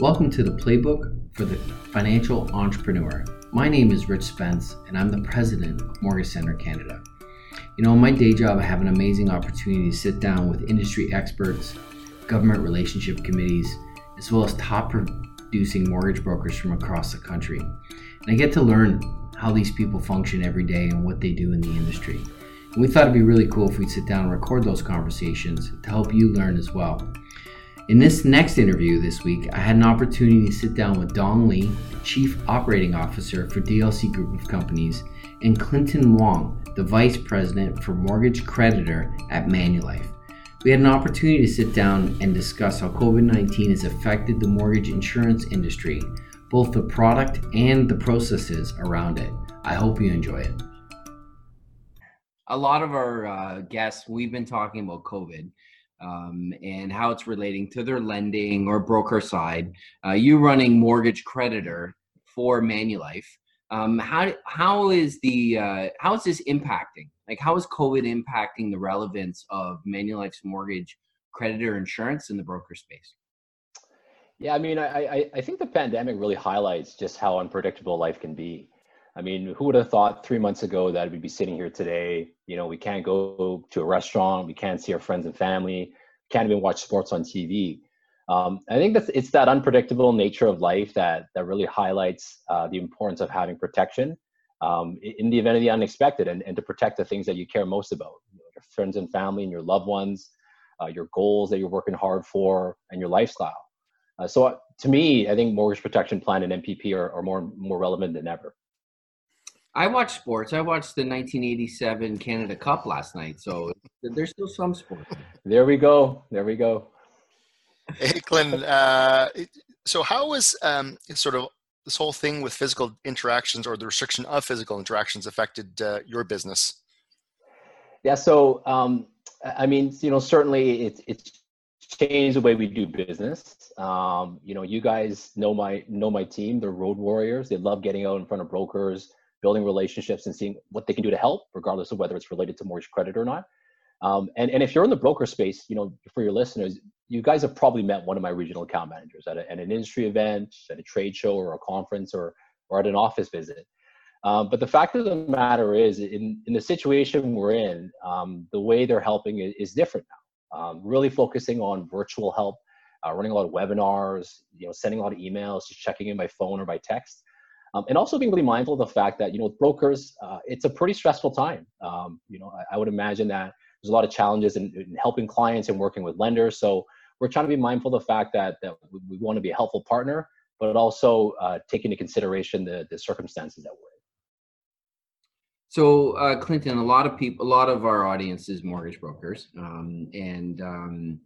Welcome to the Playbook for the Financial Entrepreneur. My name is Rich Spence, and I'm the president of Mortgage Centre Canada. You know, in my day job, I have an amazing opportunity to sit down with industry experts, government relationship committees, as well as top producing mortgage brokers from across the country. And I get to learn how these people function every day and what they do in the industry. And we thought it'd be really cool if we'd sit down and record those conversations to help you learn as well. In this next interview this week, I had an opportunity to sit down with Dong Lee, Chief Operating Officer for DLC Group of Companies, and Clinton Wong, the Vice President for Mortgage Creditor at Manulife. We had an opportunity to sit down and discuss how COVID 19 has affected the mortgage insurance industry, both the product and the processes around it. I hope you enjoy it. A lot of our uh, guests, we've been talking about COVID um, and how it's relating to their lending or broker side. Uh, you running mortgage creditor for Manulife. Um, how how is the uh, how is this impacting? Like how is COVID impacting the relevance of Manulife's mortgage creditor insurance in the broker space? Yeah, I mean, I, I, I think the pandemic really highlights just how unpredictable life can be. I mean, who would have thought three months ago that we'd be sitting here today? You know, we can't go to a restaurant, we can't see our friends and family, can't even watch sports on TV. Um, I think that it's that unpredictable nature of life that that really highlights uh, the importance of having protection um, in the event of the unexpected, and, and to protect the things that you care most about, you know, your friends and family, and your loved ones, uh, your goals that you're working hard for, and your lifestyle. Uh, so, uh, to me, I think mortgage protection plan and MPP are, are more more relevant than ever. I watched sports. I watched the 1987 Canada Cup last night, so there's still some sport. There we go. There we go. Hey, Clint. Uh, so, how was um, sort of this whole thing with physical interactions or the restriction of physical interactions affected uh, your business? Yeah. So, um, I mean, you know, certainly it's it's changed the way we do business. Um, you know, you guys know my know my team. They're road warriors. They love getting out in front of brokers building relationships and seeing what they can do to help, regardless of whether it's related to mortgage credit or not. Um, and, and if you're in the broker space, you know, for your listeners, you guys have probably met one of my regional account managers at, a, at an industry event, at a trade show or a conference or, or at an office visit. Um, but the fact of the matter is, in, in the situation we're in, um, the way they're helping is, is different now. Um, really focusing on virtual help, uh, running a lot of webinars, you know, sending a lot of emails, just checking in by phone or by text. Um, and also being really mindful of the fact that you know with brokers uh, it's a pretty stressful time. Um, you know I, I, would imagine that there's a lot of challenges in, in, helping clients and working with lenders. So we're trying to be mindful of the fact that, that we, we want to be a helpful partner but also uh, take into consideration the, the circumstances that we're in. So uh, clinton a lot of people a lot of our audience is mortgage brokers. Um, and um,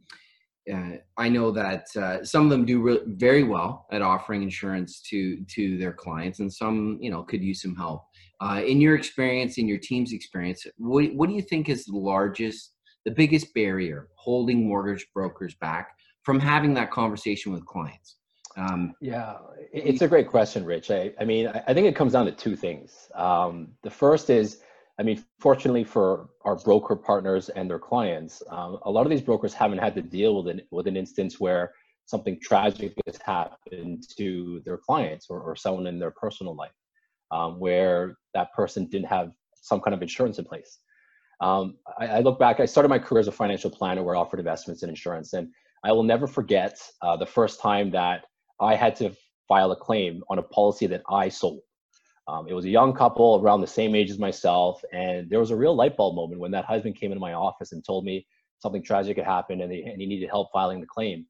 uh, I know that uh, some of them do re- very well at offering insurance to to their clients, and some, you know, could use some help. Uh, in your experience, in your team's experience, what what do you think is the largest, the biggest barrier holding mortgage brokers back from having that conversation with clients? Um, yeah, it's a great question, Rich. I, I mean, I think it comes down to two things. Um, the first is I mean, fortunately for our broker partners and their clients, um, a lot of these brokers haven't had to deal with an, with an instance where something tragic has happened to their clients or, or someone in their personal life, um, where that person didn't have some kind of insurance in place. Um, I, I, look back, I started my career as a financial planner where I offered investments and insurance. And I will never forget uh, the first time that I had to file a claim on a policy that I sold. Um, it was a young couple around the same age as myself, and there was a real light bulb moment when that husband came into my office and told me something tragic had happened and he, and he needed help filing the claim.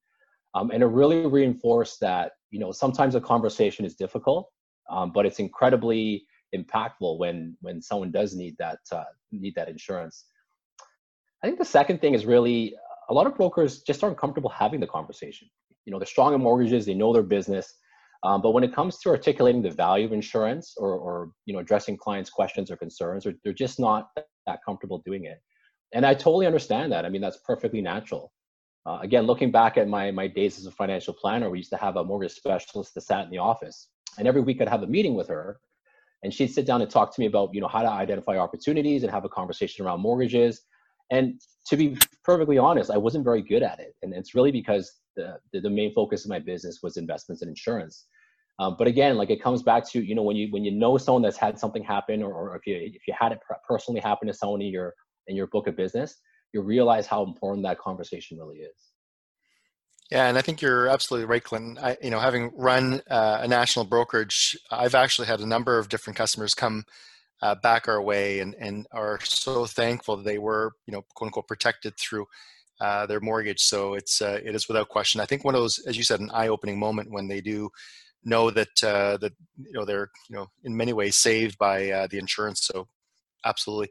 Um, and it really reinforced that you know sometimes a conversation is difficult, um, but it's incredibly impactful when when someone does need that uh, need that insurance. I think the second thing is really a lot of brokers just aren't comfortable having the conversation. You know, they're strong in mortgages, they know their business, um, but when it comes to articulating the value of insurance or, or you know addressing clients' questions or concerns, they're, they're just not that comfortable doing it. And I totally understand that. I mean, that's perfectly natural. Uh, again, looking back at my my days as a financial planner, we used to have a mortgage specialist that sat in the office, and every week I'd have a meeting with her, and she'd sit down and talk to me about you know how to identify opportunities and have a conversation around mortgages. And to be perfectly honest, I wasn't very good at it. And it's really because the, the, the main focus of my business was investments and insurance. Um, but again, like it comes back to, you know, when you, when you know someone that's had something happen or, or if you, if you had it personally happen to someone in your, in your book of business, you realize how important that conversation really is. Yeah, and I think you're absolutely right, Clinton. You know, having run uh, a national brokerage, I've actually had a number of different customers come uh, back our way and, and are so thankful that they were, you know, quote unquote, protected through uh, their mortgage. So it's uh, it is without question. I think one of those, as you said, an eye-opening moment when they do know that uh, that you know they're you know in many ways saved by uh, the insurance. So absolutely.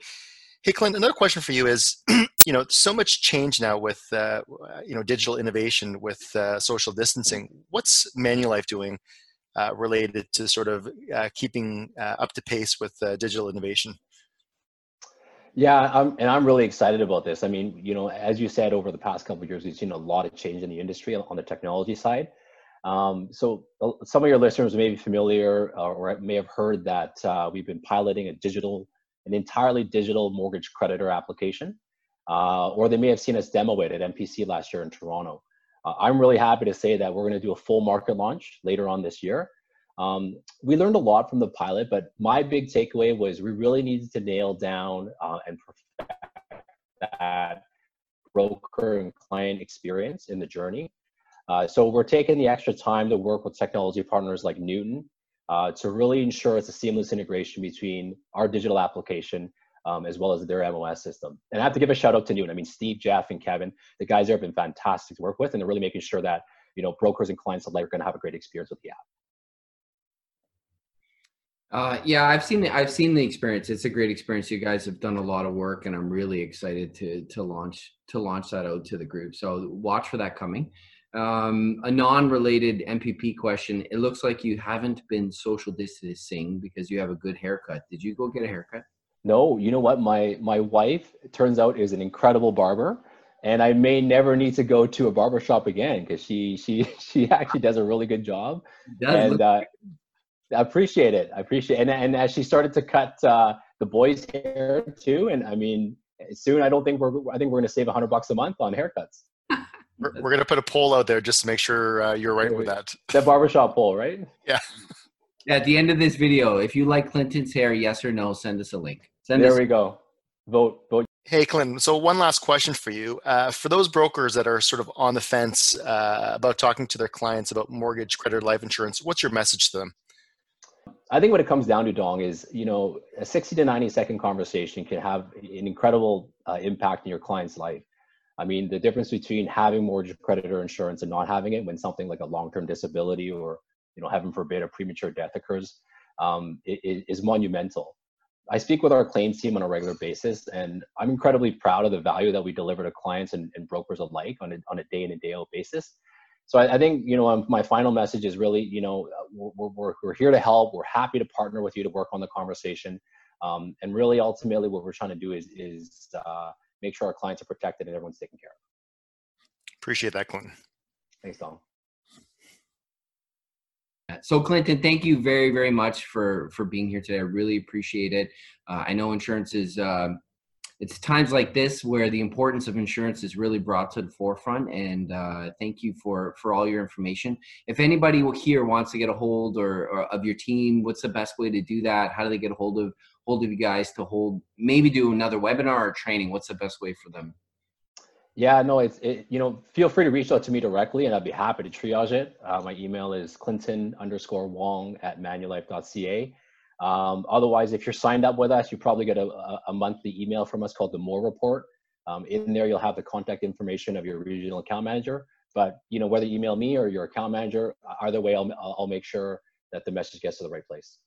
Hey, Clint, another question for you is, you know, so much change now with, uh, you know, digital innovation with uh, social distancing. What's Manulife doing uh, related to sort of uh, keeping up to pace with digital innovation? Yeah, I'm, and I'm really excited about this. I mean, you know, as you said, over the past couple years, we've seen a lot of change in the industry on the technology side. Um, so some of your listeners may be familiar or may have heard that we've been piloting a digital an entirely digital mortgage creditor application. Uh, or they may have seen us demo it at MPC last year in Toronto. Uh, I'm really happy to say that we're going to do a full market launch later on this year. Um, we learned a lot from the pilot, but my big takeaway was we really needed to nail down uh, and perfect that broker and client experience in the journey. Uh, so we're taking the extra time to work with technology partners like Newton uh, to really ensure it's a seamless integration between our digital application um, as well as their MOS system. And I have to give a shout out to Newton. I mean, Steve, Jeff, and Kevin, the guys there have been fantastic to work with, and they're really making sure that you know brokers and clients alike are going to have a great experience with the app. Uh, yeah, I've seen the, I've seen the experience. It's a great experience. You guys have done a lot of work, and I'm really excited to to launch to launch that out to the group. So watch for that coming. Um, a non-related MPP question. It looks like you haven't been social distancing because you have a good haircut. Did you go get a haircut? No, you know what? My my wife turns out is an incredible barber, and I may never need to go to a barber shop again because she she she actually does a really good job. and uh, I appreciate it. I appreciate it. And and as she started to cut uh, the boys' hair too, and I mean, soon I don't think we're I think we're going to save a hundred bucks a month on haircuts. We're, we're going to put a poll out there just to make sure uh, you're right with that. That barbershop poll, right? Yeah. At the end of this video, if you like Clinton's hair, yes or no, send us a link. Send there us- we go. Vote, vote. Hey, Clinton. So, one last question for you. Uh, for those brokers that are sort of on the fence uh, about talking to their clients about mortgage, credit, life insurance, what's your message to them? I think what it comes down to, Dong, is you know a 60 to 90 second conversation can have an incredible uh, impact in your client's life. I mean, the difference between having mortgage creditor insurance and not having it when something like a long-term disability or, you know, heaven forbid, a premature death occurs, um, is monumental. I speak with our claims team on a regular basis, and I'm incredibly proud of the value that we deliver to clients and, and brokers alike on a, on a day in and day out basis. So I, I think, you know, um, my final message is really, you know, we're, we're, we're here to help. We're happy to partner with you to work on the conversation. Um, and really, ultimately, what we're trying to do is, is uh, make sure our clients are protected and everyone's taken care of. Appreciate that, Clinton. Thanks, Tom. So Clinton, thank you very, very much for for being here today. I really appreciate it. Uh, I know insurance is uh, it's times like this where the importance of insurance is really brought to the forefront. And uh, thank you for for all your information. If anybody here wants to get a hold or, or, of your team, what's the best way to do that? How do they get a hold of hold of you guys to hold maybe do another webinar or training? What's the best way for them? Yeah, no, it's it, you know feel free to reach out to me directly, and I'd be happy to triage it. Uh, my email is clinton underscore wong at manulife.ca. Um, otherwise, if you're signed up with us, you probably get a, a monthly email from us called the More Report. Um, in there, you'll have the contact information of your regional account manager. But you know whether you email me or your account manager, either way, I'll I'll make sure that the message gets to the right place.